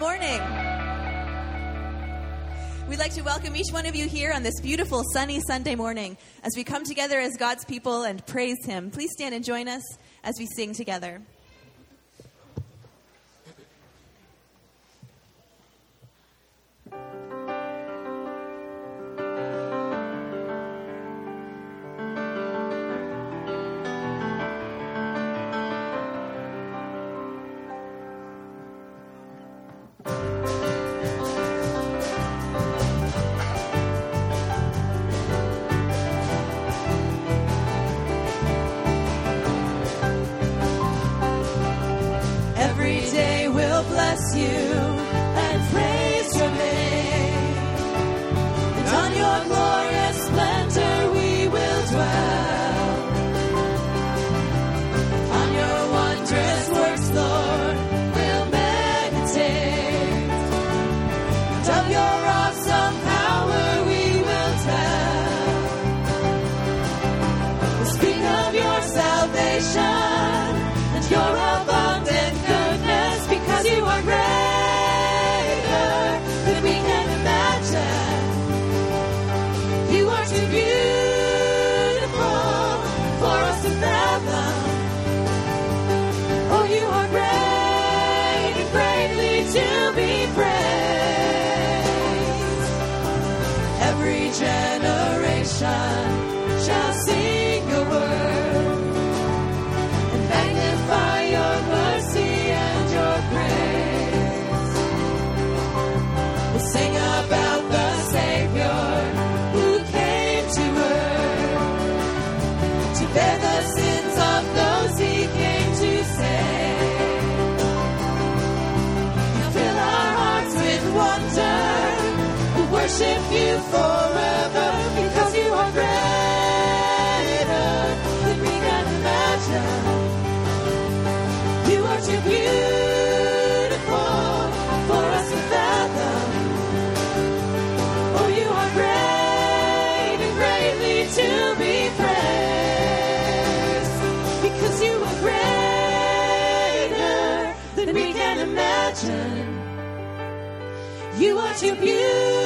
Morning. We'd like to welcome each one of you here on this beautiful, sunny Sunday morning as we come together as God's people and praise Him. Please stand and join us as we sing together. to beauty.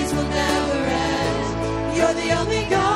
Praise will never end. You're the only God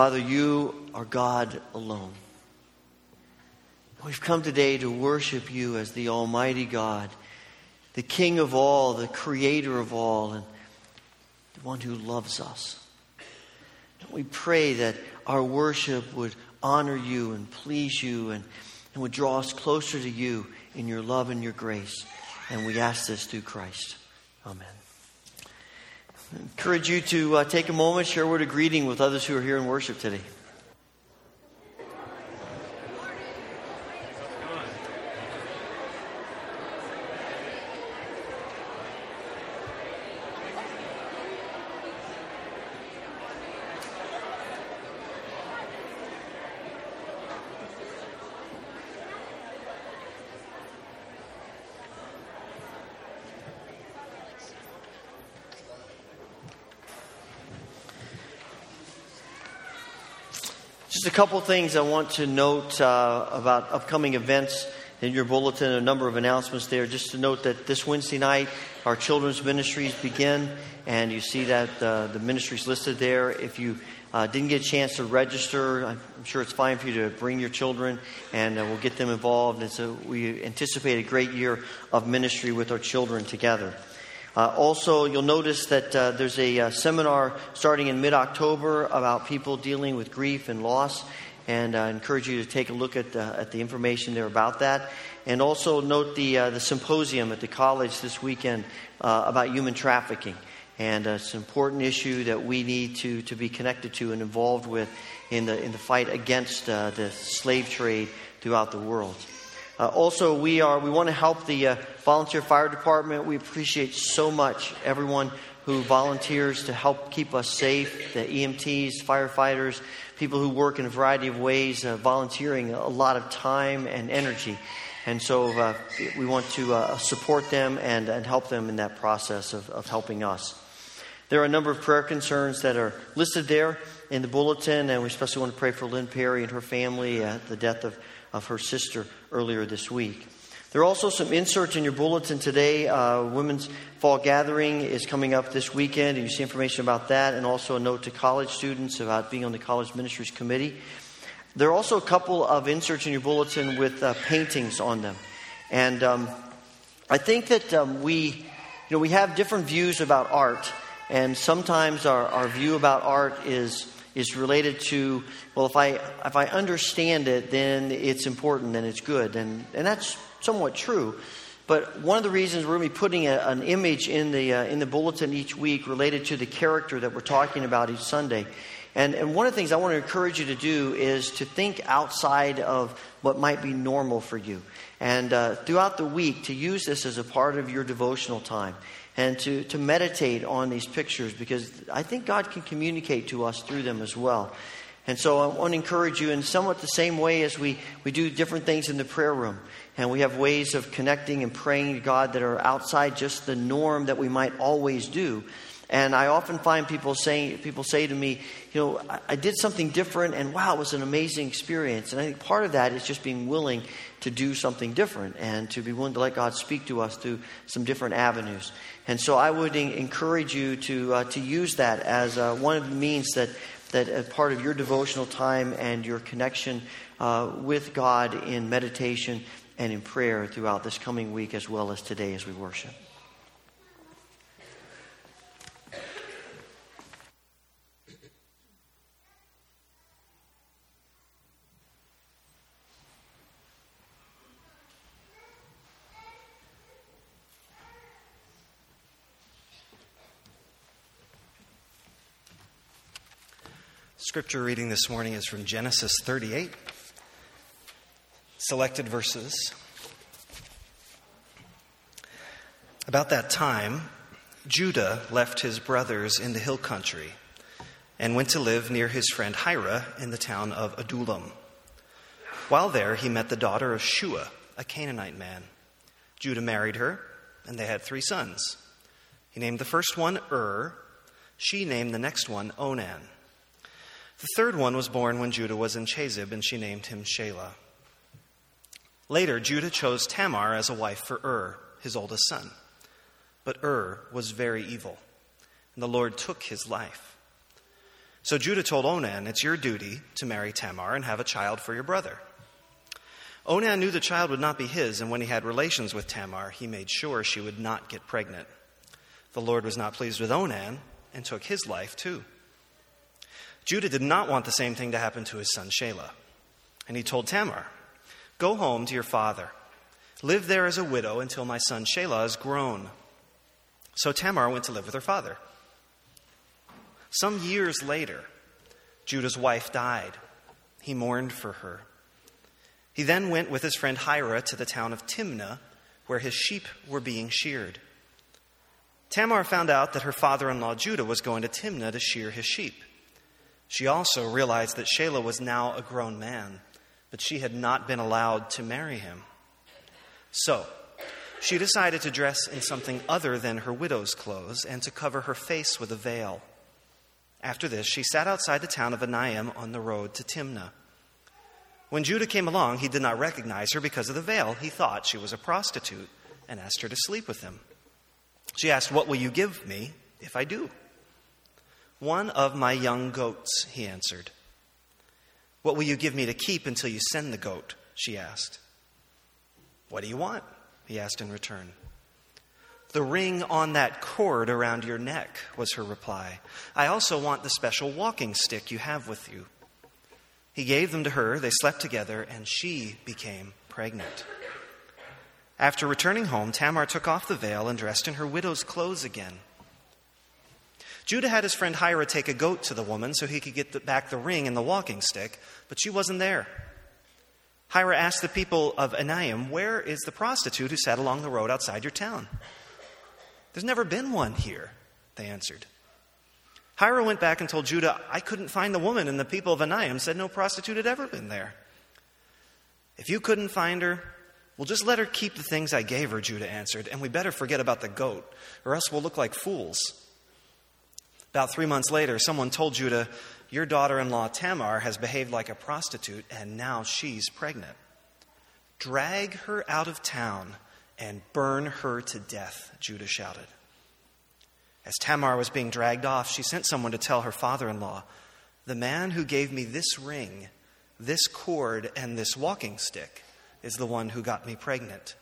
Father, you are God alone. We've come today to worship you as the Almighty God, the King of all, the Creator of all, and the one who loves us. And we pray that our worship would honor you and please you and, and would draw us closer to you in your love and your grace. And we ask this through Christ. Amen. I encourage you to uh, take a moment, share a word of greeting with others who are here in worship today. Couple things I want to note uh, about upcoming events in your bulletin, a number of announcements there. Just to note that this Wednesday night, our children's ministries begin, and you see that uh, the ministries listed there. If you uh, didn't get a chance to register, I'm sure it's fine for you to bring your children, and uh, we'll get them involved. And so we anticipate a great year of ministry with our children together. Uh, also, you'll notice that uh, there's a uh, seminar starting in mid October about people dealing with grief and loss. And I encourage you to take a look at, at the information there about that. And also note the, uh, the symposium at the college this weekend uh, about human trafficking. And it's an important issue that we need to, to be connected to and involved with in the, in the fight against the slave trade throughout the world. Uh, also, we are we want to help the uh, volunteer fire department. We appreciate so much everyone who volunteers to help keep us safe. The EMTs, firefighters, people who work in a variety of ways, uh, volunteering a lot of time and energy. And so uh, we want to uh, support them and, and help them in that process of, of helping us. There are a number of prayer concerns that are listed there in the bulletin, and we especially want to pray for Lynn Perry and her family at the death of of her sister earlier this week. There are also some inserts in your bulletin today. Uh, Women's Fall Gathering is coming up this weekend, and you see information about that, and also a note to college students about being on the College Ministries Committee. There are also a couple of inserts in your bulletin with uh, paintings on them. And um, I think that um, we, you know, we have different views about art, and sometimes our, our view about art is is related to well if i if i understand it then it's important and it's good. And and that's somewhat true. But one of the reasons we're going to be putting a, an image in the uh, in the bulletin each week related to the character that we're talking about each sunday. And, and one of the things I want to encourage you to do is to think outside of what might be normal for you. And uh, throughout the week, to use this as a part of your devotional time and to, to meditate on these pictures because I think God can communicate to us through them as well. And so I want to encourage you in somewhat the same way as we, we do different things in the prayer room. And we have ways of connecting and praying to God that are outside just the norm that we might always do. And I often find people saying, people say to me, you know, I, I did something different and wow, it was an amazing experience. And I think part of that is just being willing to do something different and to be willing to let God speak to us through some different avenues. And so I would encourage you to, uh, to use that as uh, one of the means that, that as part of your devotional time and your connection uh, with God in meditation and in prayer throughout this coming week as well as today as we worship. Scripture reading this morning is from Genesis 38, selected verses. About that time, Judah left his brothers in the hill country and went to live near his friend Hira in the town of Adullam. While there, he met the daughter of Shua, a Canaanite man. Judah married her, and they had three sons. He named the first one Ur She named the next one Onan. The third one was born when Judah was in Chezib, and she named him Shelah. Later, Judah chose Tamar as a wife for Ur, his oldest son. But Ur was very evil, and the Lord took his life. So Judah told Onan, It's your duty to marry Tamar and have a child for your brother. Onan knew the child would not be his, and when he had relations with Tamar, he made sure she would not get pregnant. The Lord was not pleased with Onan and took his life too. Judah did not want the same thing to happen to his son Shelah, and he told Tamar, Go home to your father. Live there as a widow until my son Shelah is grown. So Tamar went to live with her father. Some years later, Judah's wife died. He mourned for her. He then went with his friend Hira to the town of Timnah, where his sheep were being sheared. Tamar found out that her father in law Judah was going to Timnah to shear his sheep. She also realized that Shelah was now a grown man but she had not been allowed to marry him. So, she decided to dress in something other than her widow's clothes and to cover her face with a veil. After this, she sat outside the town of Enaim on the road to Timnah. When Judah came along, he did not recognize her because of the veil. He thought she was a prostitute and asked her to sleep with him. She asked, What will you give me if I do? One of my young goats, he answered. What will you give me to keep until you send the goat? she asked. What do you want? he asked in return. The ring on that cord around your neck, was her reply. I also want the special walking stick you have with you. He gave them to her, they slept together, and she became pregnant. After returning home, Tamar took off the veil and dressed in her widow's clothes again. Judah had his friend Hira take a goat to the woman so he could get the, back the ring and the walking stick, but she wasn't there. Hira asked the people of Enaim, Where is the prostitute who sat along the road outside your town? There's never been one here, they answered. Hira went back and told Judah, I couldn't find the woman, and the people of Enaim said no prostitute had ever been there. If you couldn't find her, well, just let her keep the things I gave her, Judah answered, and we better forget about the goat, or else we'll look like fools. About three months later, someone told Judah, Your daughter in law Tamar has behaved like a prostitute, and now she's pregnant. Drag her out of town and burn her to death, Judah shouted. As Tamar was being dragged off, she sent someone to tell her father in law, The man who gave me this ring, this cord, and this walking stick is the one who got me pregnant.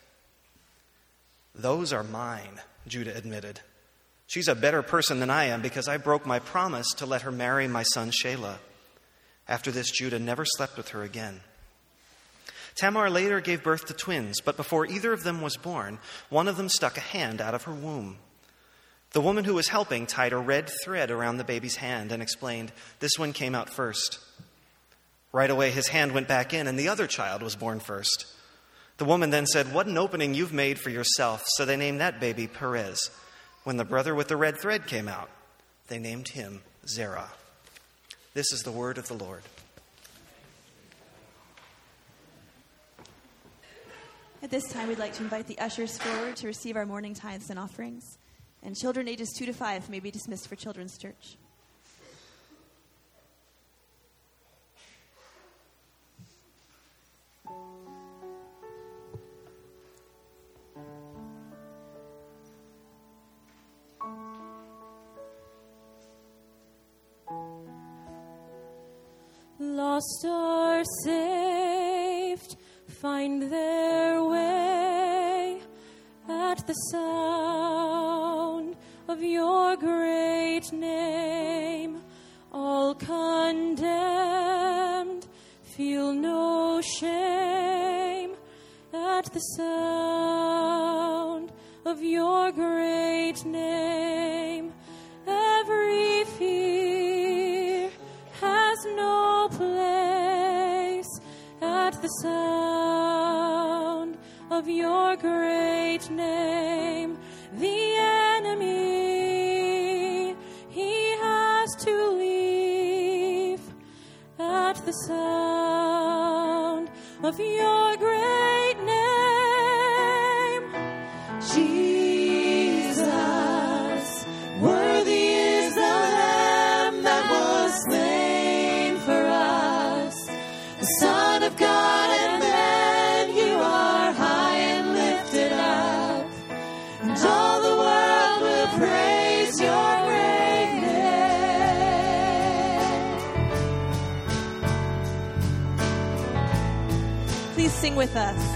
Those are mine, Judah admitted. She's a better person than I am because I broke my promise to let her marry my son Shelah. After this, Judah never slept with her again. Tamar later gave birth to twins, but before either of them was born, one of them stuck a hand out of her womb. The woman who was helping tied a red thread around the baby's hand and explained, This one came out first. Right away, his hand went back in, and the other child was born first. The woman then said, What an opening you've made for yourself. So they named that baby Perez. When the brother with the red thread came out, they named him Zerah. This is the word of the Lord. At this time, we'd like to invite the ushers forward to receive our morning tithes and offerings. And children ages 2 to 5 may be dismissed for Children's Church. Lost or saved find their way at the sound of your great name. All condemned feel no shame at the sound of your great name. The enemy, he has to leave at the sound of your with us.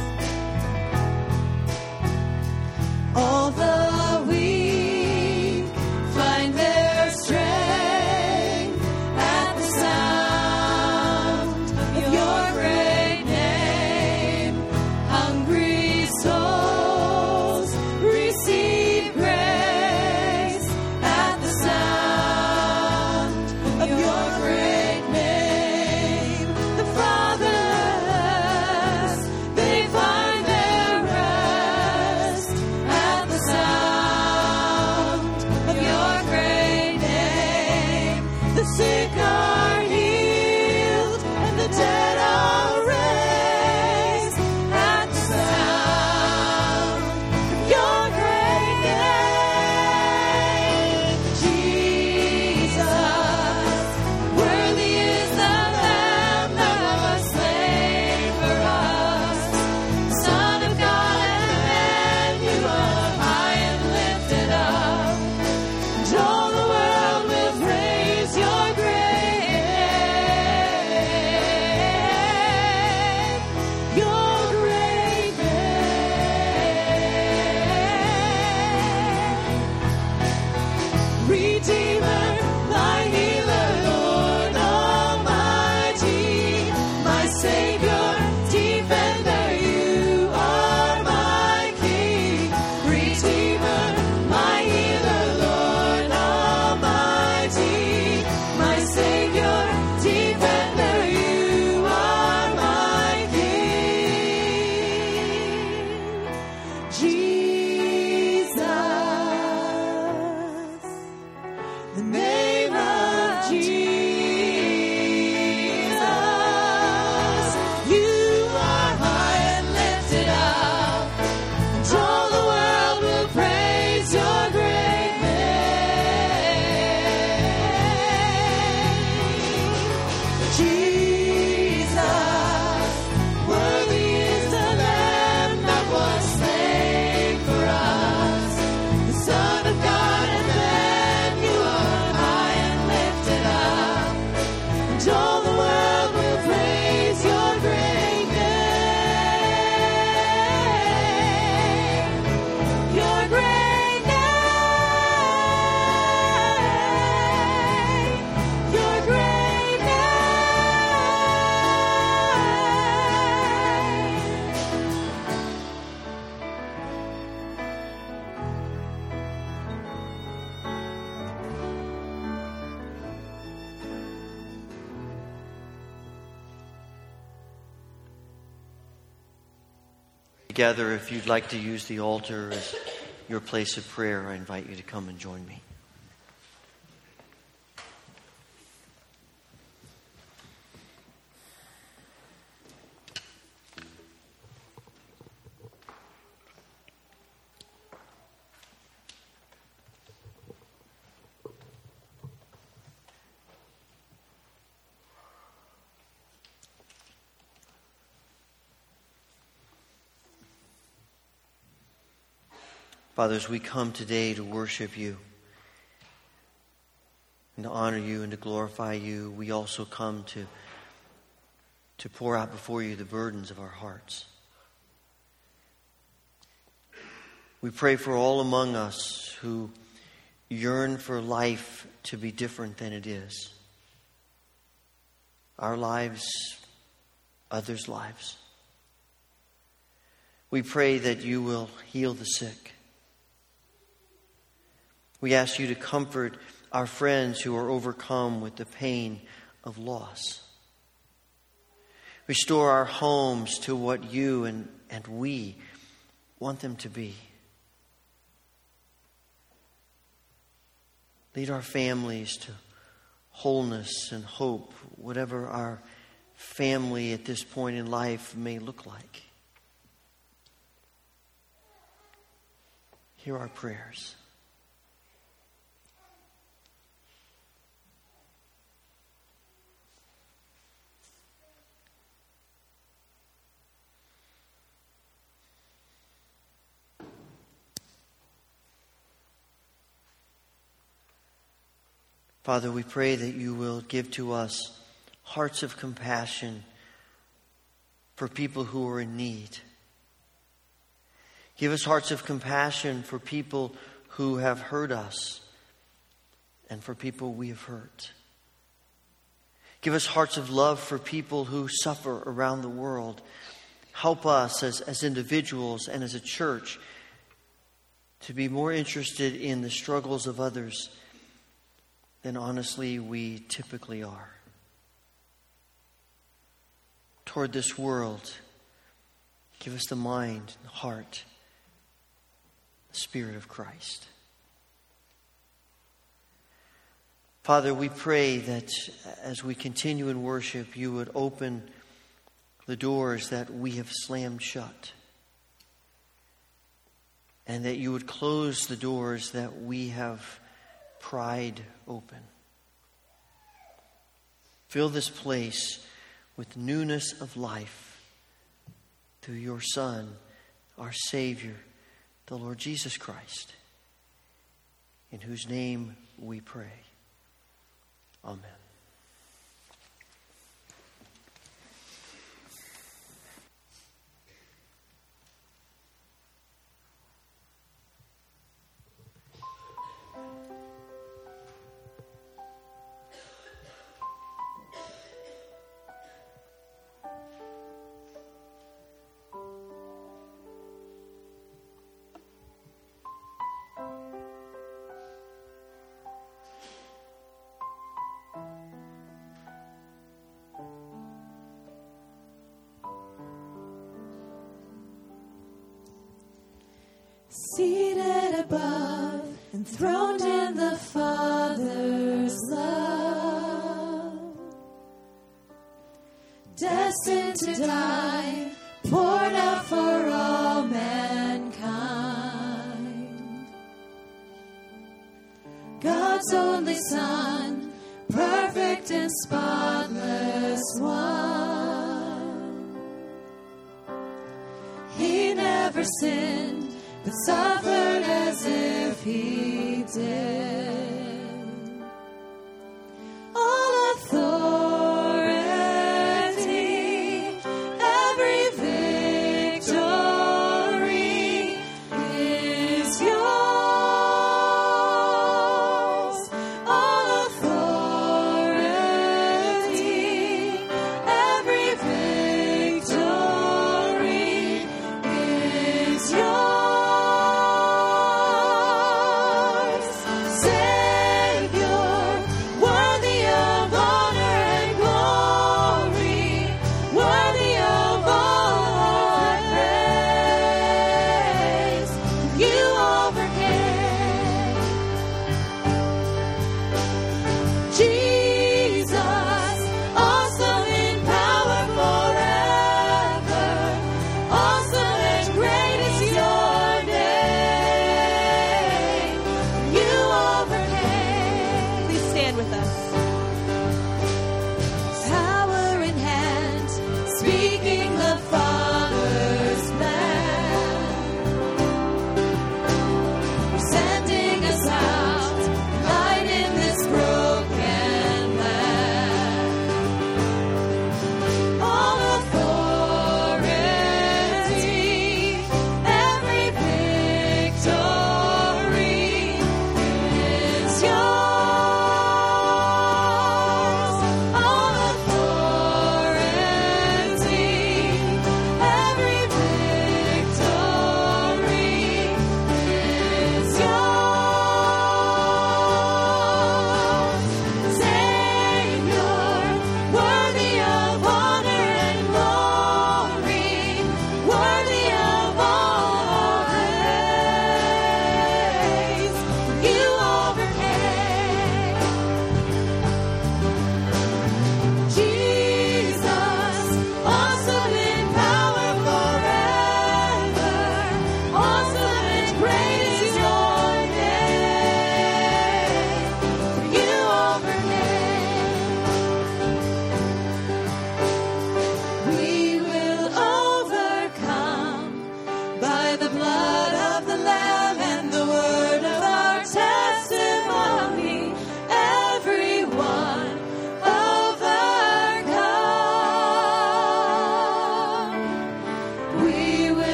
Together, if you'd like to use the altar as your place of prayer, I invite you to come and join me. Father, as we come today to worship you and to honor you and to glorify you, we also come to, to pour out before you the burdens of our hearts. We pray for all among us who yearn for life to be different than it is. Our lives, others' lives. We pray that you will heal the sick. We ask you to comfort our friends who are overcome with the pain of loss. Restore our homes to what you and, and we want them to be. Lead our families to wholeness and hope, whatever our family at this point in life may look like. Hear our prayers. Father, we pray that you will give to us hearts of compassion for people who are in need. Give us hearts of compassion for people who have hurt us and for people we have hurt. Give us hearts of love for people who suffer around the world. Help us as, as individuals and as a church to be more interested in the struggles of others than honestly we typically are. Toward this world, give us the mind, the heart, the Spirit of Christ. Father, we pray that as we continue in worship, you would open the doors that we have slammed shut, and that you would close the doors that we have pried open. Fill this place with newness of life through your Son, our Savior, the Lord Jesus Christ, in whose name we pray. Amen.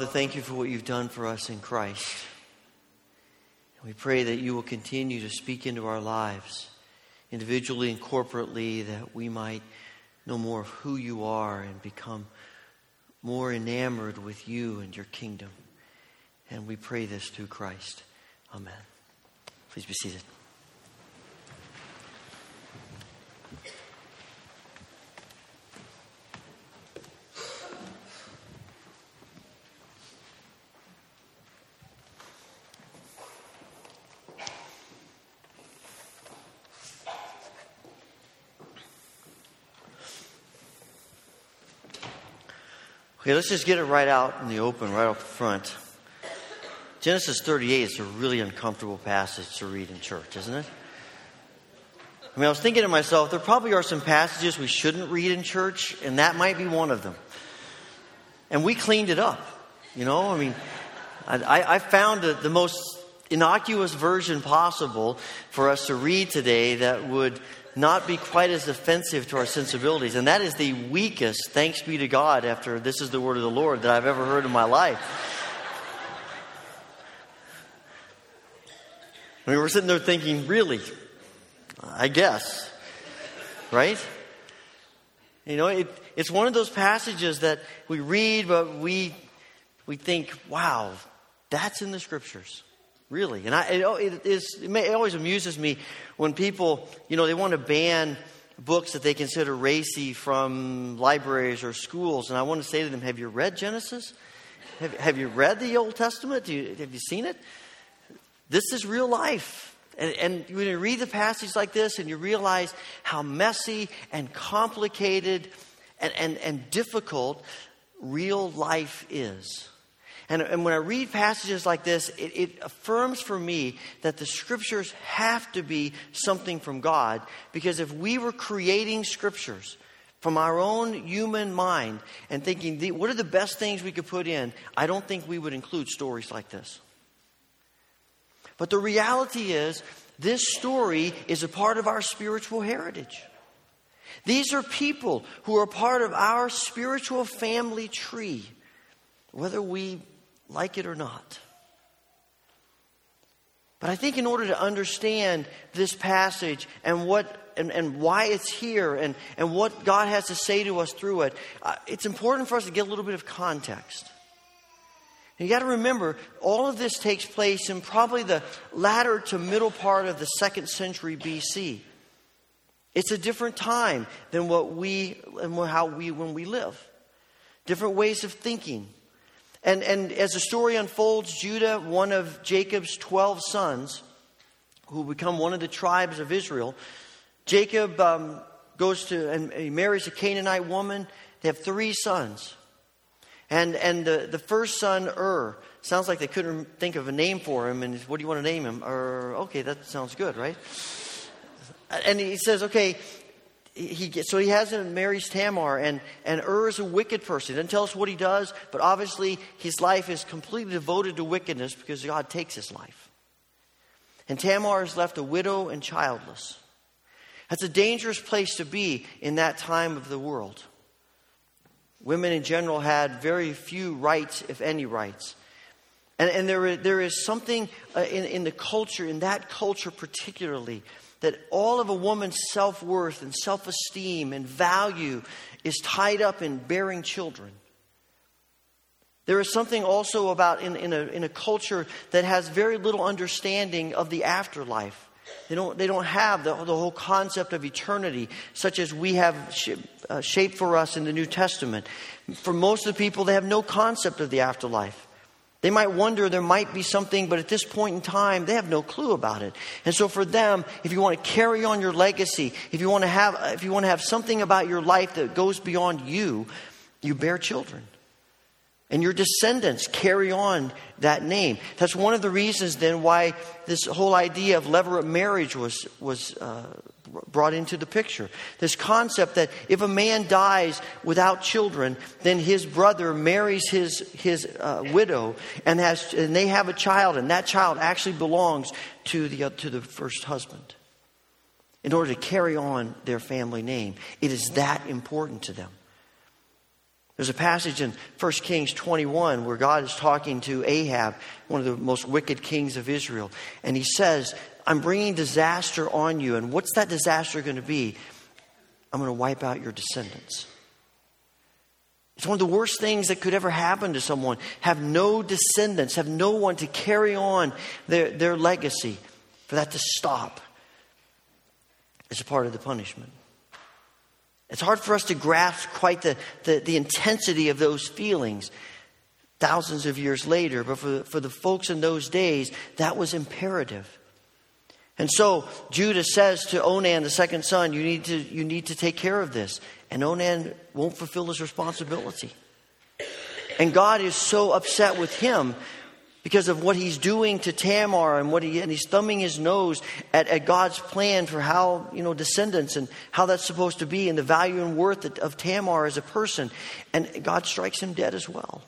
Father, thank you for what you've done for us in Christ. We pray that you will continue to speak into our lives, individually and corporately, that we might know more of who you are and become more enamored with you and your kingdom. And we pray this through Christ. Amen. Please be seated. Okay, let's just get it right out in the open, right up front. Genesis 38 is a really uncomfortable passage to read in church, isn't it? I mean, I was thinking to myself, there probably are some passages we shouldn't read in church, and that might be one of them. And we cleaned it up, you know? I mean, I, I found the, the most innocuous version possible for us to read today that would not be quite as offensive to our sensibilities. And that is the weakest, thanks be to God, after this is the word of the Lord that I've ever heard in my life. I mean, we're sitting there thinking, really? I guess. Right? You know, it, it's one of those passages that we read, but we, we think, wow, that's in the scriptures. Really. And I, it, oh, it, is, it, may, it always amuses me when people, you know, they want to ban books that they consider racy from libraries or schools. And I want to say to them, have you read Genesis? Have, have you read the Old Testament? You, have you seen it? This is real life. And, and when you read the passage like this and you realize how messy and complicated and, and, and difficult real life is. And, and when I read passages like this, it, it affirms for me that the scriptures have to be something from God. Because if we were creating scriptures, from our own human mind and thinking, what are the best things we could put in, I don't think we would include stories like this. But the reality is, this story is a part of our spiritual heritage. These are people who are part of our spiritual family tree, whether we like it or not. But I think in order to understand this passage and what and, and why it's here and, and what God has to say to us through it, uh, it's important for us to get a little bit of context. And you got to remember, all of this takes place in probably the latter to middle part of the second century BC. It's a different time than what we and how we when we live. Different ways of thinking, and, and as the story unfolds, Judah, one of Jacob's 12 sons, who become one of the tribes of Israel, Jacob um, goes to and he marries a Canaanite woman. They have three sons. And, and the, the first son, Ur, sounds like they couldn't think of a name for him. And what do you want to name him? Ur, okay, that sounds good, right? And he says, okay, he gets, so he has him marries Tamar, and, and Ur is a wicked person. He doesn't tell us what he does, but obviously his life is completely devoted to wickedness because God takes his life. And Tamar is left a widow and childless. That's a dangerous place to be in that time of the world. Women in general had very few rights, if any rights. And, and there, there is something uh, in, in the culture, in that culture particularly, that all of a woman's self worth and self esteem and value is tied up in bearing children. There is something also about in, in, a, in a culture that has very little understanding of the afterlife. They don't, they don't have the, the whole concept of eternity, such as we have sh- uh, shaped for us in the New Testament. For most of the people, they have no concept of the afterlife. They might wonder there might be something, but at this point in time, they have no clue about it. And so for them, if you want to carry on your legacy, if you want to have, if you want to have something about your life that goes beyond you, you bear children. And your descendants carry on that name. That's one of the reasons then why this whole idea of levirate marriage was, was uh, brought into the picture. This concept that if a man dies without children, then his brother marries his, his uh, widow and, has, and they have a child, and that child actually belongs to the, uh, to the first husband in order to carry on their family name. It is that important to them. There's a passage in 1 Kings 21 where God is talking to Ahab, one of the most wicked kings of Israel. And he says, I'm bringing disaster on you. And what's that disaster going to be? I'm going to wipe out your descendants. It's one of the worst things that could ever happen to someone. Have no descendants, have no one to carry on their, their legacy. For that to stop is a part of the punishment. It's hard for us to grasp quite the, the, the, intensity of those feelings thousands of years later, but for, for the folks in those days, that was imperative. And so Judah says to Onan, the second son, you need to, you need to take care of this. And Onan won't fulfill his responsibility. And God is so upset with him because of what he's doing to Tamar and what he and he's thumbing his nose at, at God's plan for how you know descendants and how that's supposed to be and the value and worth of, of Tamar as a person, and God strikes him dead as well.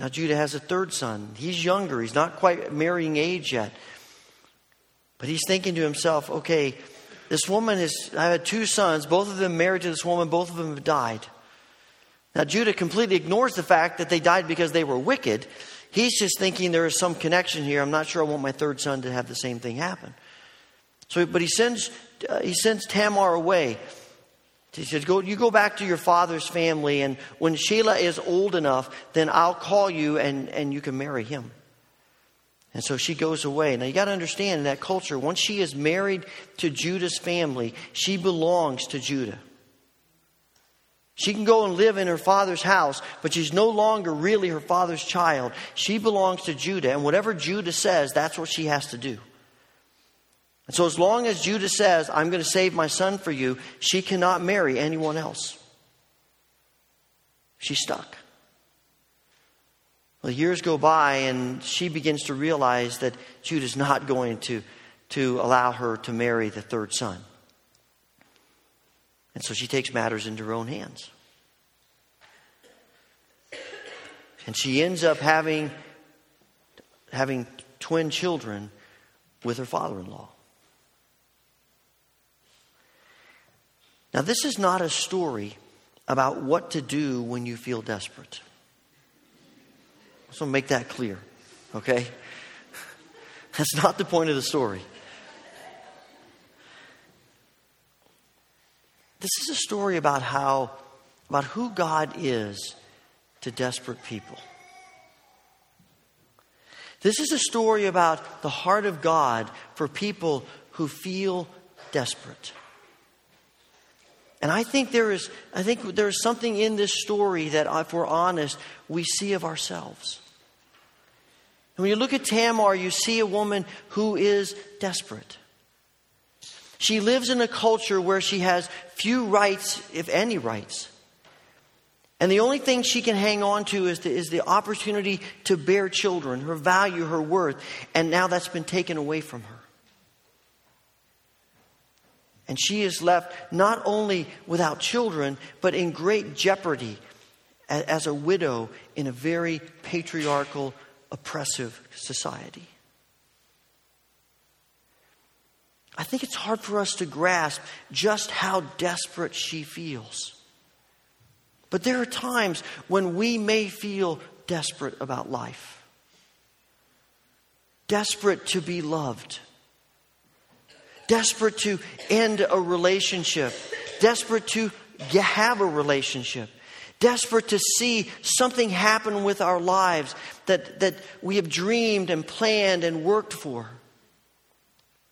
Now Judah has a third son. He's younger. He's not quite marrying age yet, but he's thinking to himself, okay. This woman is, I had two sons, both of them married to this woman, both of them have died. Now, Judah completely ignores the fact that they died because they were wicked. He's just thinking there is some connection here. I'm not sure I want my third son to have the same thing happen. So, but he sends, uh, he sends Tamar away. He says, go, You go back to your father's family, and when Shelah is old enough, then I'll call you and, and you can marry him. And so she goes away. Now you got to understand in that culture, once she is married to Judah's family, she belongs to Judah. She can go and live in her father's house, but she's no longer really her father's child. She belongs to Judah, and whatever Judah says, that's what she has to do. And so, as long as Judah says, I'm going to save my son for you, she cannot marry anyone else. She's stuck. Well, years go by, and she begins to realize that Judah's not going to, to allow her to marry the third son. And so she takes matters into her own hands. And she ends up having, having twin children with her father in law. Now, this is not a story about what to do when you feel desperate. So make that clear, okay? That's not the point of the story. This is a story about how, about who God is to desperate people. This is a story about the heart of God for people who feel desperate. And I think there is, I think there is something in this story that, uh, if we're honest, we see of ourselves. And when you look at Tamar, you see a woman who is desperate. She lives in a culture where she has few rights, if any rights. And the only thing she can hang on to is the, is the opportunity to bear children, her value, her worth. And now that's been taken away from her. And she is left not only without children, but in great jeopardy as a widow in a very patriarchal, oppressive society. I think it's hard for us to grasp just how desperate she feels. But there are times when we may feel desperate about life, desperate to be loved, desperate to end a relationship, desperate to have a relationship, desperate to see something happen with our lives that, that we have dreamed and planned and worked for.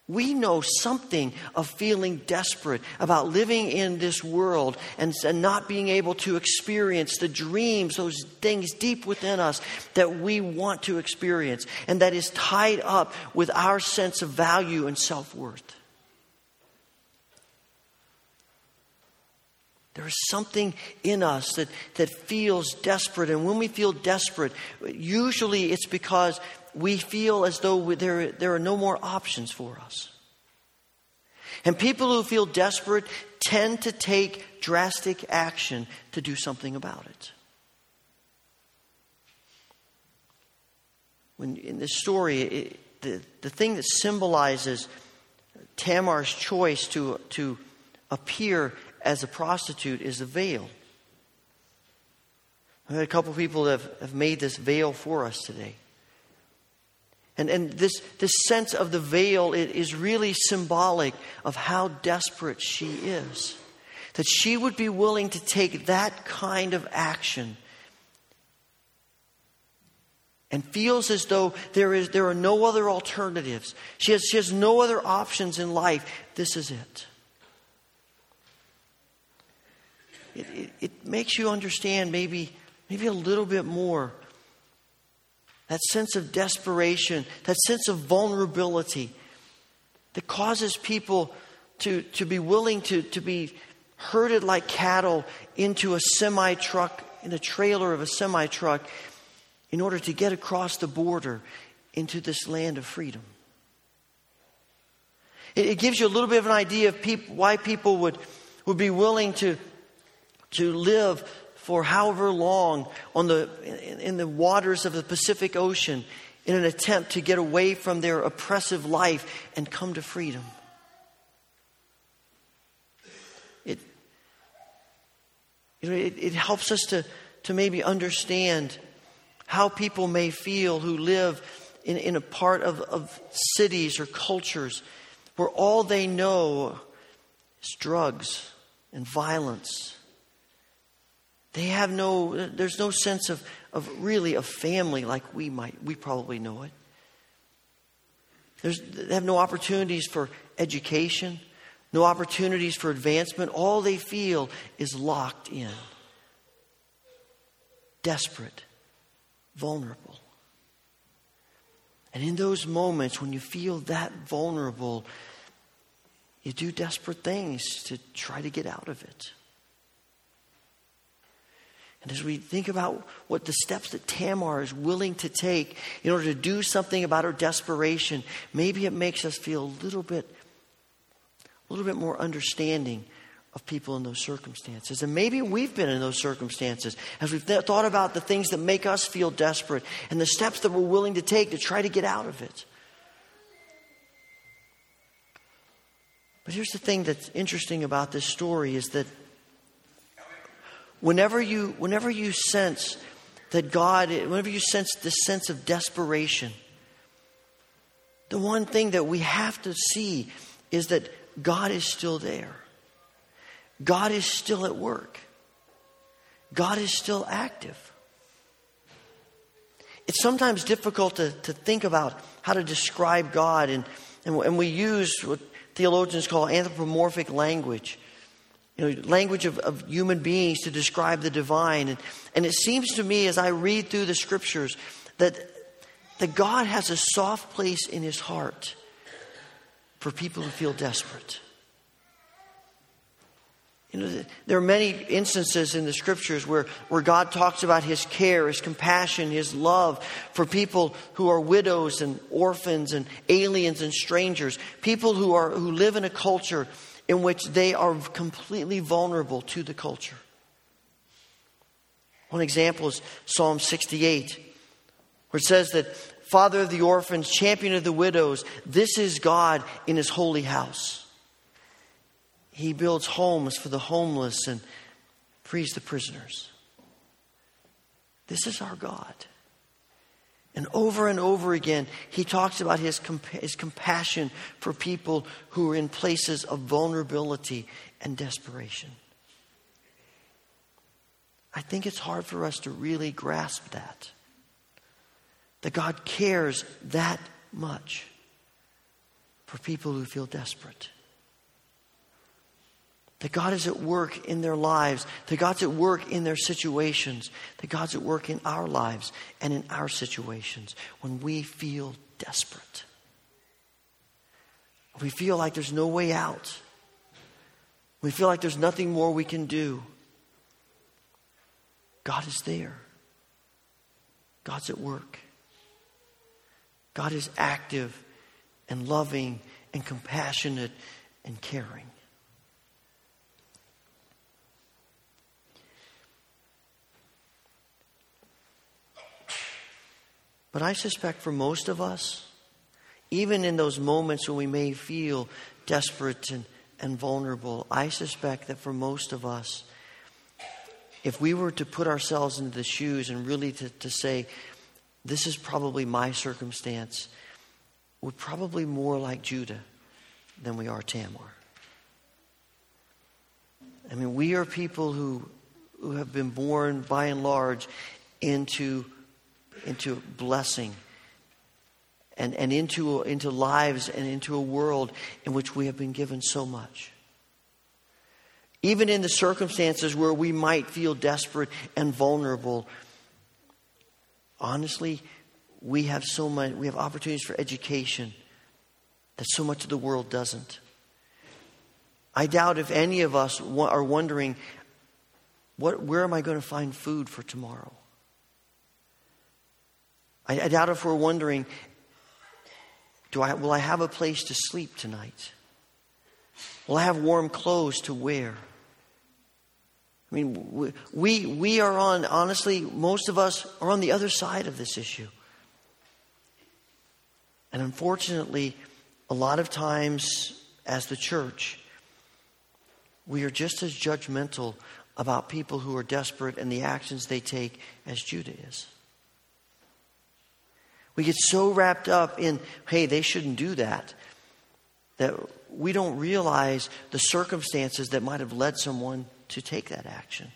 We know something of feeling desperate about living in this world and, and, not being able to experience the dreams, those things deep within us that we want to experience, and that is tied up with our sense of value and self worth. There is something in us that, that feels desperate. And when we feel desperate, usually it's because we feel as though there, there are no more options for us. And people who feel desperate tend to take drastic action to do something about it. When in this story, it, the, the thing that symbolizes Tamar's choice to, to appear as a prostitute is a veil. A couple people have, have made this veil for us today. And, and this, this sense of the veil it is really symbolic of how desperate she is. That she would be willing to take that kind of action and feels as though there, is, there are no other alternatives. She has, she has no other options in life. This is it. It, it, it makes you understand maybe, maybe a little bit more that sense of desperation, that sense of vulnerability that causes people to, to be willing to, to be herded like cattle into a semi truck, in a trailer of a semi truck, in order to get across the border into this land of freedom. It, it gives you a little bit of an idea of peop, why people would, would be willing to, to live for however long on the, in, the waters of the Pacific Ocean in an attempt to get away from their oppressive life and come to freedom. It, you know, it, it helps us to, to maybe understand how people may feel who live in, in a part of, of cities or cultures where all they know is drugs and violence they have no, there's no sense of, of really a family like we might, we probably know it. There's, they have no opportunities for education, no opportunities for advancement. All they feel is locked in, desperate, vulnerable. And in those moments when you feel that vulnerable, you do desperate things to try to get out of it. And as we think about what the steps that Tamar is willing to take in order to do something about her desperation, maybe it makes us feel a little bit, a little bit more understanding of people in those circumstances. And maybe we've been in those circumstances as we've th- thought about the things that make us feel desperate and the steps that we're willing to take to try to get out of it. But here's the thing that's interesting about this story is that Whenever you, whenever you sense that God, whenever you sense this sense of desperation, the one thing that we have to see is that God is still there. God is still at work. God is still active. It's sometimes difficult to, to think about how to describe God, and, and, and we use what theologians call anthropomorphic language you know, language of, of human beings to describe the divine. And, and it seems to me as I read through the scriptures that, that God has a soft place in his heart for people who feel desperate. You know, there are many instances in the scriptures where, where God talks about his care, his compassion, his love for people who are widows and orphans and aliens and strangers, people who, are, who live in a culture in which they are completely vulnerable to the culture. One example is Psalm 68, where it says that Father of the orphans, champion of the widows, this is God in his holy house. He builds homes for the homeless and frees the prisoners. This is our God. And over and over again, he talks about his, his compassion for people who are in places of vulnerability and desperation. I think it's hard for us to really grasp that. That God cares that much for people who feel desperate that God is at work in their lives, that God's at work in their situations, that God's at work in our lives and in our situations when we feel desperate. We feel like there's no way out. We feel like there's nothing more we can do. God is there. God's at work. God is active and loving and compassionate and caring. But I suspect for most of us, even in those moments when we may feel desperate and and vulnerable, I suspect that for most of us, if we were to put ourselves into the shoes and really to, to say, this is probably my circumstance, we're probably more like Judah than we are Tamar. I mean, we are people who, who have been born by and large into, into blessing and, and into, into lives and into a world in which we have been given so much. Even in the circumstances where we might feel desperate and vulnerable, honestly, we have so much, we have opportunities for education that so much of the world doesn't. I doubt if any of us are wondering, what, where am I going to find food for tomorrow? I, I doubt if we're wondering, do I, will I have a place to sleep tonight? Will I have warm clothes to wear? I mean, we, we are on, honestly, most of us are on the other side of this issue. And unfortunately, a lot of times as the church, we are just as judgmental about people who are desperate and the actions they take as Judah is. We get so wrapped up in, hey, they shouldn't do that, that we don't realize the circumstances that might have led someone to take that action.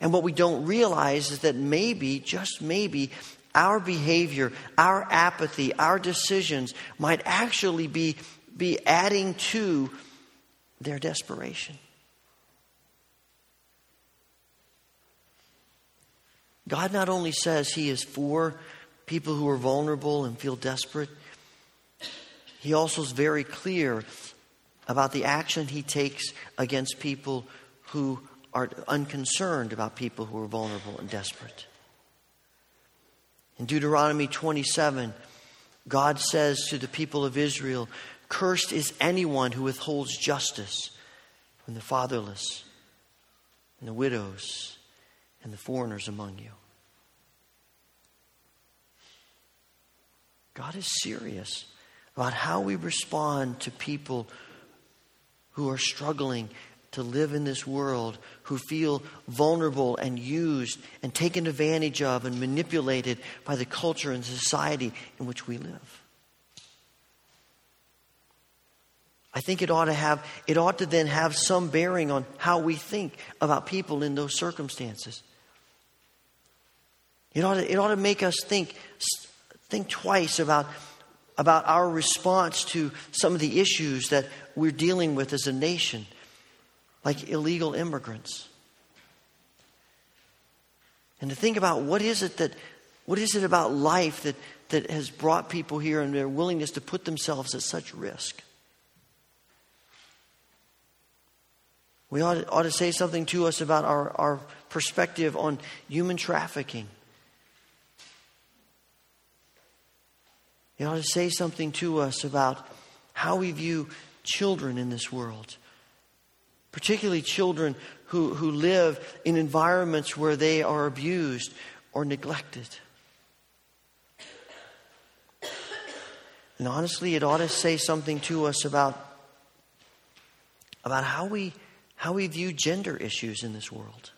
And what we don't realize is that maybe, just maybe, our behavior, our apathy, our decisions might actually be, be adding to their desperation. God not only says He is for people who are vulnerable and feel desperate. He also is very clear about the action he takes against people who are unconcerned about people who are vulnerable and desperate. In Deuteronomy 27, God says to the people of Israel, Cursed is anyone who withholds justice from the fatherless and the widows and the foreigners among you. God is serious about how we respond to people who are struggling to live in this world, who feel vulnerable and used and taken advantage of and manipulated by the culture and society in which we live. I think it ought to have it ought to then have some bearing on how we think about people in those circumstances. It ought to, it ought to make us think Think twice about, about our response to some of the issues that we're dealing with as a nation, like illegal immigrants. And to think about what is it that what is it about life that, that has brought people here and their willingness to put themselves at such risk? We ought ought to say something to us about our, our perspective on human trafficking. It ought to say something to us about how we view children in this world, particularly children who, who live in environments where they are abused or neglected. And honestly, it ought to say something to us about, about how, we, how we view gender issues in this world.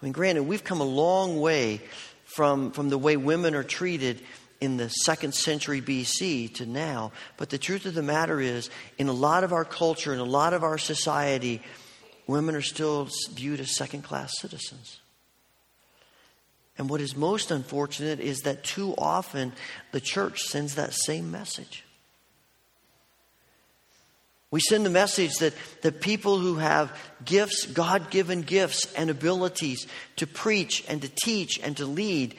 I mean, granted, we've come a long way from, from the way women are treated in the second century BC to now. But the truth of the matter is, in a lot of our culture, in a lot of our society, women are still viewed as second class citizens. And what is most unfortunate is that too often the church sends that same message. We send the message that the people who have gifts, God given gifts and abilities to preach and to teach and to lead,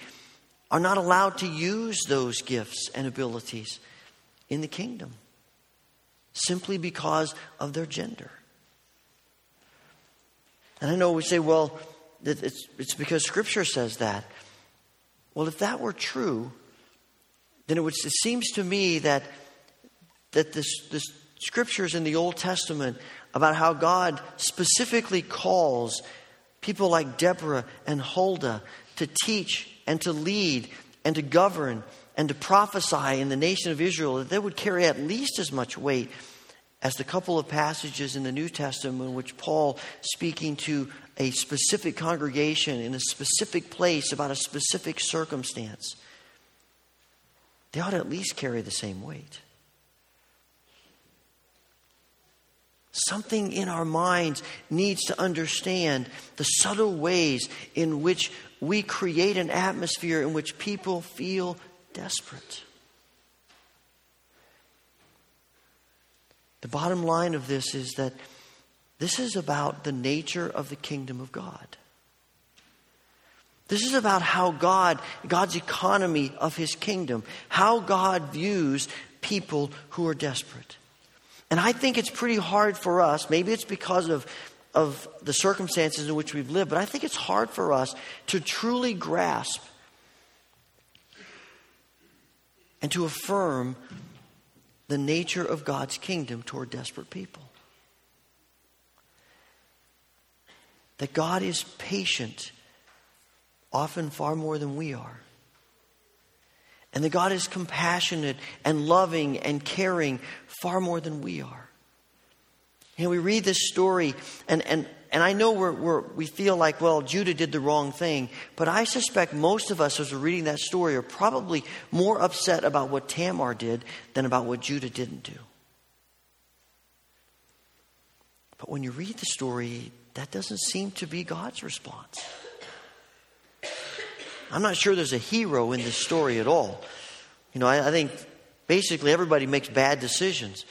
are not allowed to use those gifts and abilities in the kingdom simply because of their gender. And I know we say, well, it's, it's because Scripture says that. Well, if that were true, then it, would, it seems to me that, that this, this scriptures in the Old Testament about how God specifically calls people like Deborah and Huldah to teach and to lead and to govern and to prophesy in the nation of Israel, that they would carry at least as much weight as the couple of passages in the New Testament in which Paul, speaking to a specific congregation in a specific place about a specific circumstance, they ought to at least carry the same weight. Something in our minds needs to understand the subtle ways in which we create an atmosphere in which people feel desperate. The bottom line of this is that this is about the nature of the kingdom of God. This is about how God, God's economy of his kingdom, how God views people who are desperate. And I think it's pretty hard for us, maybe it's because of, of the circumstances in which we've lived, but I think it's hard for us to truly grasp and to affirm the nature of God's kingdom toward desperate people. That God is patient, often far more than we are. And that God is compassionate and loving and caring far more than we are. And we read this story, and, and, and I know we're, we're, we feel like, well, Judah did the wrong thing, but I suspect most of us, as we're reading that story, are probably more upset about what Tamar did than about what Judah didn't do. But when you read the story, that doesn't seem to be God's response. I'm not sure there's a hero in this story at all. You know, I, I think basically everybody makes bad decisions.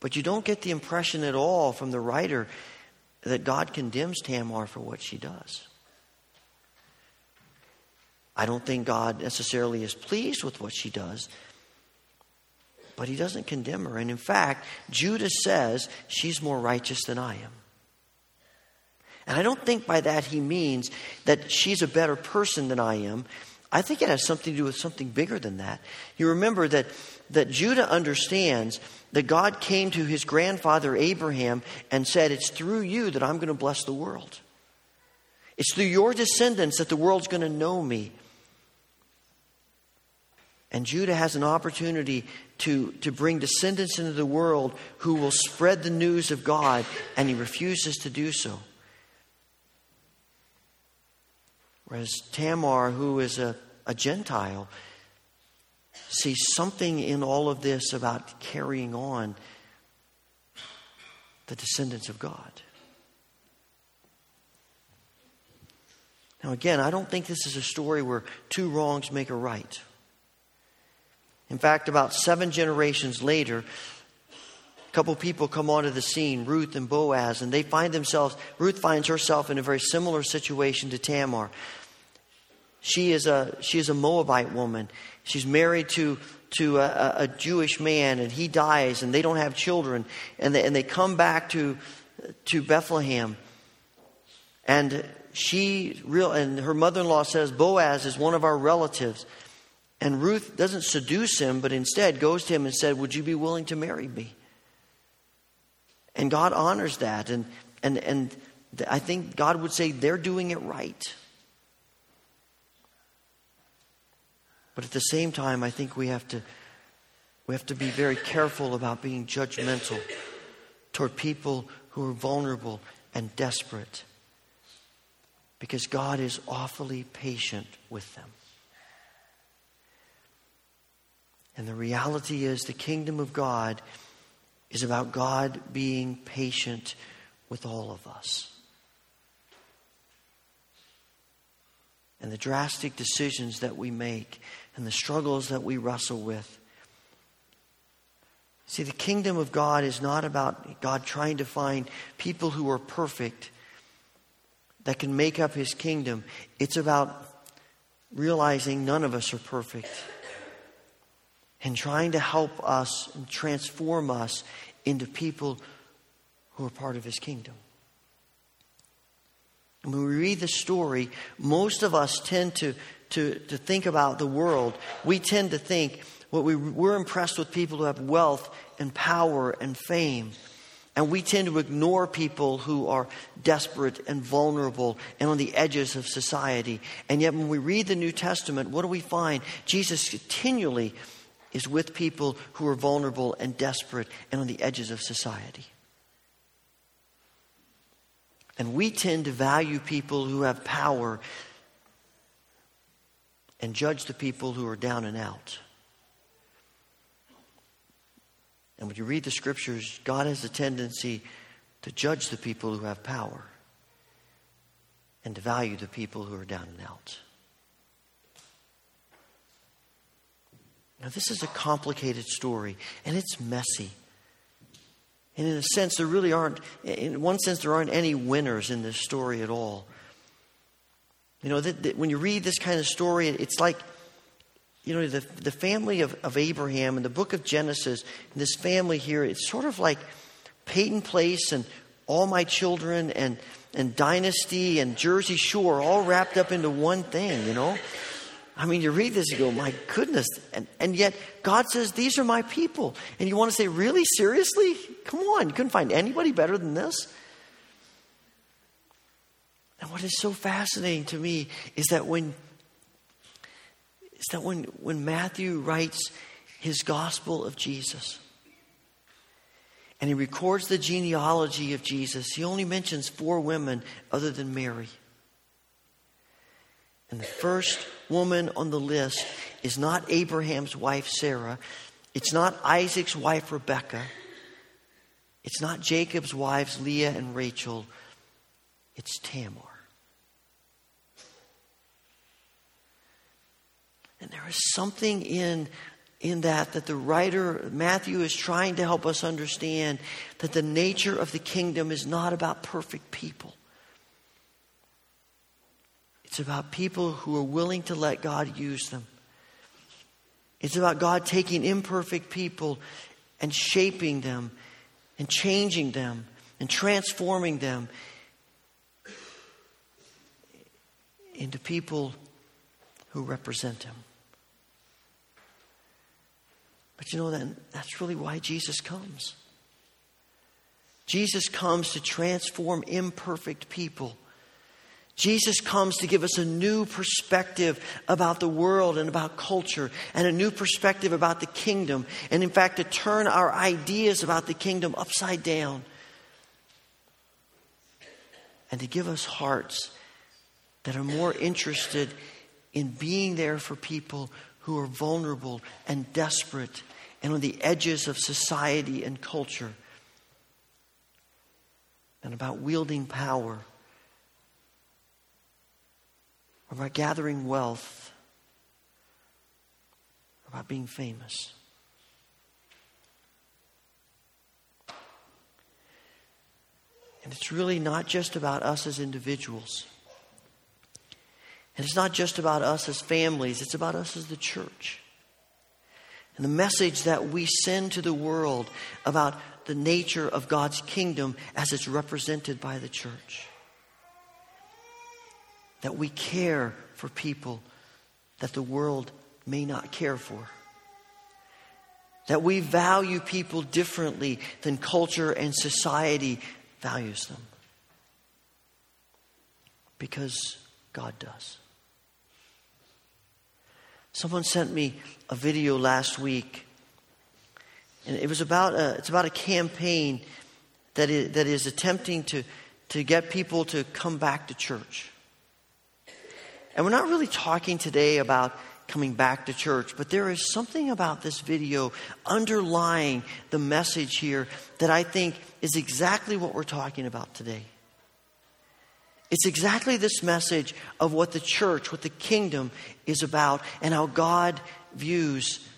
But you don't get the impression at all from the writer that God condemns Tamar for what she does. I don't think God necessarily is pleased with what she does, but he doesn't condemn her. And in fact, Judah says she's more righteous than I am. And I don't think by that he means that she's a better person than I am. I think it has something to do with something bigger than that. You remember that, that Judah understands that God came to his grandfather Abraham and said, It's through you that I'm going to bless the world. It's through your descendants that the world's going to know me. And Judah has an opportunity to, to bring descendants into the world who will spread the news of God, and he refuses to do so. Whereas Tamar, who is a, a Gentile, sees something in all of this about carrying on the descendants of God. Now, again, I don't think this is a story where two wrongs make a right. In fact, about seven generations later, a couple people come onto the scene, Ruth and Boaz, and they find themselves, Ruth finds herself in a very similar situation to Tamar. She is a, she is a Moabite woman. She's married to, to a, a Jewish man, and he dies, and they don't have children. And they, and they come back to, to Bethlehem. And she real and her mother-in-law says Boaz is one of our relatives. And Ruth doesn't seduce him, but instead goes to him and said, Would you be willing to marry me? And God honors that. And, and, and I think God would say they're doing it right. But at the same time, I think we have to, we have to be very careful about being judgmental toward people who are vulnerable and desperate because God is awfully patient with them. And the reality is, the kingdom of God is about God being patient with all of us. And the drastic decisions that we make and the struggles that we wrestle with. See, the kingdom of God is not about God trying to find people who are perfect that can make up his kingdom. It's about realizing none of us are perfect and trying to help us and transform us into people who are part of his kingdom. When we read the story, most of us tend to to, to think about the world, we tend to think what we, we're impressed with people who have wealth and power and fame. And we tend to ignore people who are desperate and vulnerable and on the edges of society. And yet, when we read the New Testament, what do we find? Jesus continually is with people who are vulnerable and desperate and on the edges of society. And we tend to value people who have power and judge the people who are down and out. And when you read the scriptures, God has a tendency to judge the people who have power and to value the people who are down and out. Now, this is a complicated story, and it's messy. And in a sense, there really aren't, in one sense, there aren't any winners in this story at all. You know, that, that when you read this kind of story, it's like, you know, the, the family of, of Abraham in the book of Genesis, this family here, it's sort of like Peyton Place and All My Children and, and Dynasty and Jersey Shore all wrapped up into one thing, you know? I mean, you read this, you go, my goodness. And, and yet, God says, These are my people. And you want to say, Really? Seriously? Come on. You couldn't find anybody better than this? And what is so fascinating to me is that when is that when, when Matthew writes his gospel of Jesus and he records the genealogy of Jesus, he only mentions four women other than Mary. And the first woman on the list is not Abraham's wife, Sarah. It's not Isaac's wife, Rebecca. It's not Jacob's wives, Leah and Rachel. It's Tamar. And there is something in, in that that the writer, Matthew, is trying to help us understand that the nature of the kingdom is not about perfect people. It's about people who are willing to let God use them. It's about God taking imperfect people and shaping them and changing them and transforming them into people who represent Him. But you know, then that's really why Jesus comes. Jesus comes to transform imperfect people Jesus comes to give us a new perspective about the world and about culture and a new perspective about the kingdom. And in fact, to turn our ideas about the kingdom upside down and to give us hearts that are more interested in being there for people who are vulnerable and desperate and on the edges of society and culture and about wielding power about gathering wealth, about being famous. And it's really not just about us as individuals. And it's not just about us as families, it's about us as the church. And the message that we send to the world about the nature of God's kingdom as it's represented by the church that we care for people that the world may not care for. That we value people differently than culture and society values them. Because God does. Someone sent me a video last week, and it was about a, it's about a campaign that is, that is attempting to, to get people to come back to church. And we're not really talking today about coming back to church, but there is something about this video underlying the message here that I think is exactly what we're talking about today. It's exactly this message of what the church, what the kingdom is about, and how God views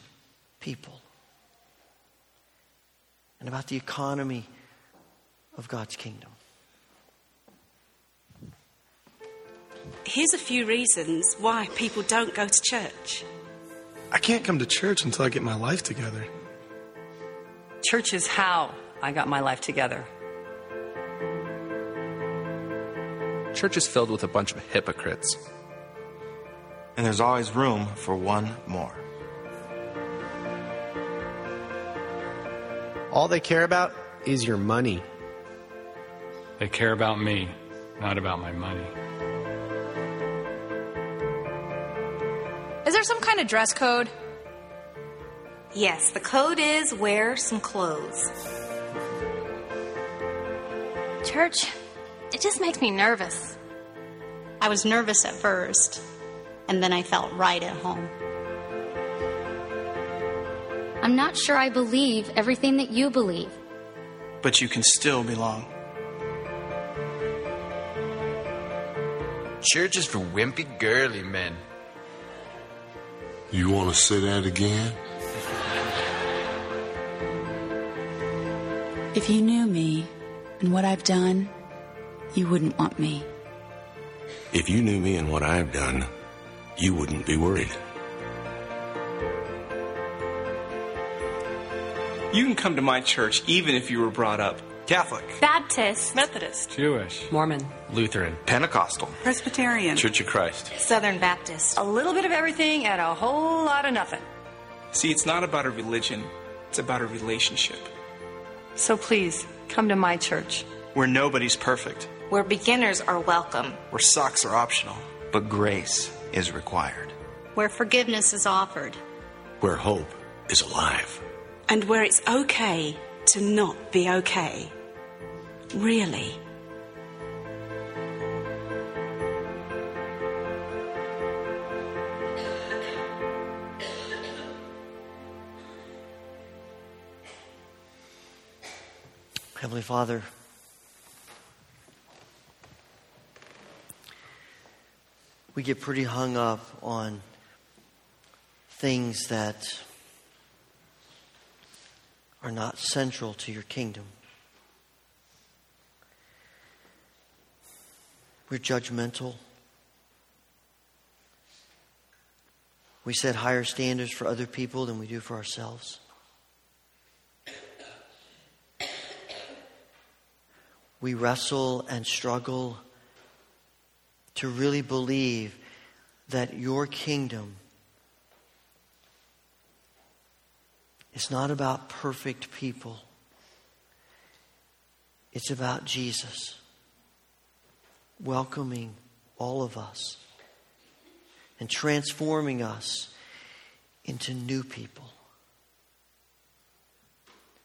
people, and about the economy of God's kingdom. Here's a few reasons why people don't go to church. I can't come to church until I get my life together. Church is how I got my life together. Church is filled with a bunch of hypocrites. And there's always room for one more. All they care about is your money. They care about me, not about my money. Is there some kind of dress code? Yes, the code is wear some clothes. Church, it just makes me nervous. I was nervous at first, and then I felt right at home. I'm not sure I believe everything that you believe. But you can still belong. Church is for wimpy, girly men. You want to say that again? If you knew me and what I've done, you wouldn't want me. If you knew me and what I've done, you wouldn't be worried. You can come to my church even if you were brought up Catholic, Baptist, Methodist, Jewish, Mormon, Lutheran, Pentecostal, Presbyterian, Church of Christ, Southern Baptist. A little bit of everything and a whole lot of nothing. See, it's not about a religion, it's about a relationship. So please, come to my church. Where nobody's perfect, Where beginners are welcome. where socks are optional. but grace is required. Where forgiveness is offered. Where hope is alive. and where it's okay to not be okay. Really. Heavenly Father, we get pretty hung up on things that are not central to your kingdom. We're judgmental. We set higher standards for other people than we do for ourselves. We wrestle and struggle to really believe that your kingdom is not about perfect people. It's about Jesus welcoming all of us and transforming us into new people.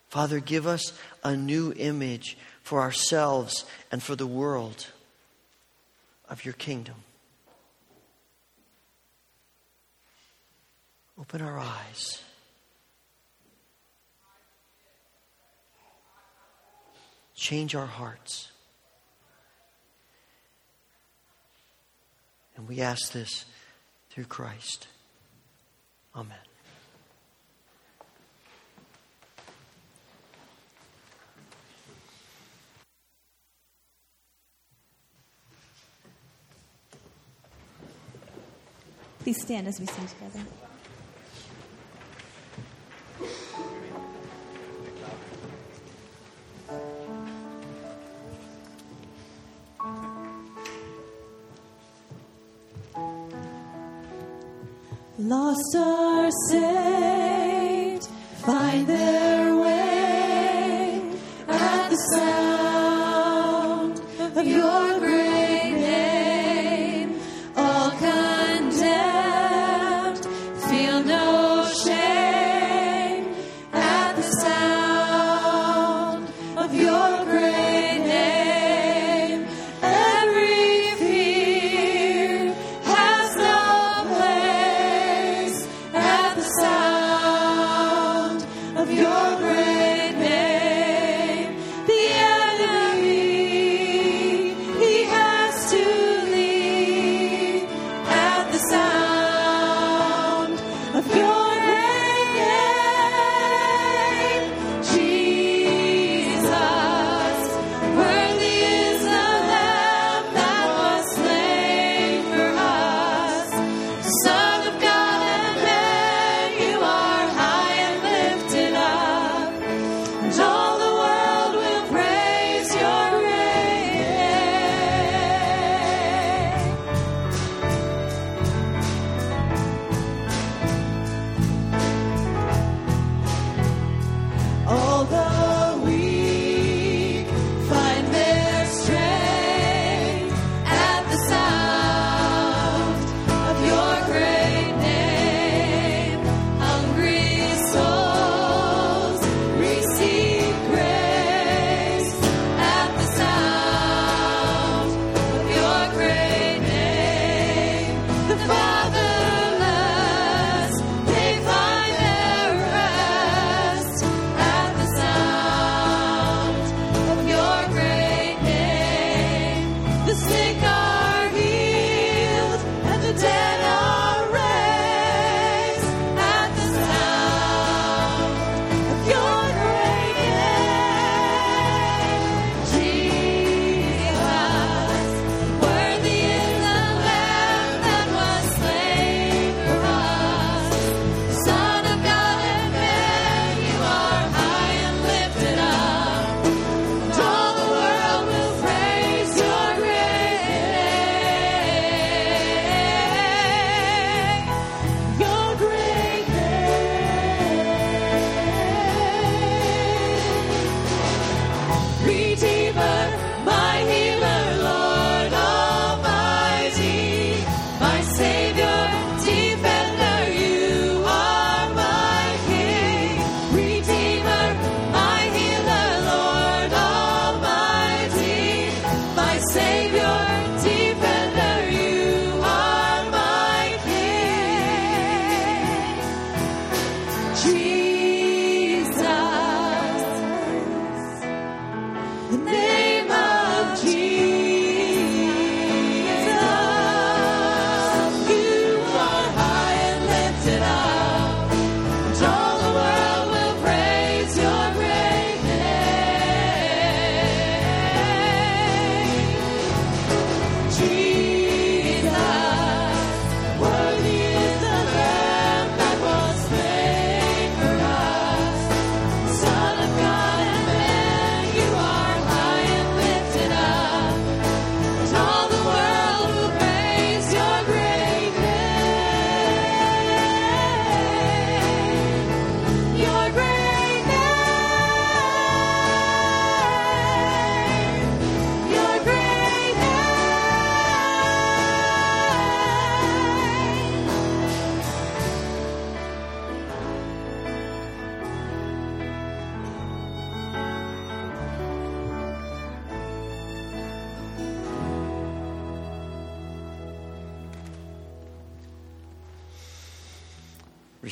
Father, give us a new image for ourselves and for the world of your kingdom. Open our eyes. Change our hearts. And we ask this through Christ. Amen. Please stand as we sing together. Lost are saved, find their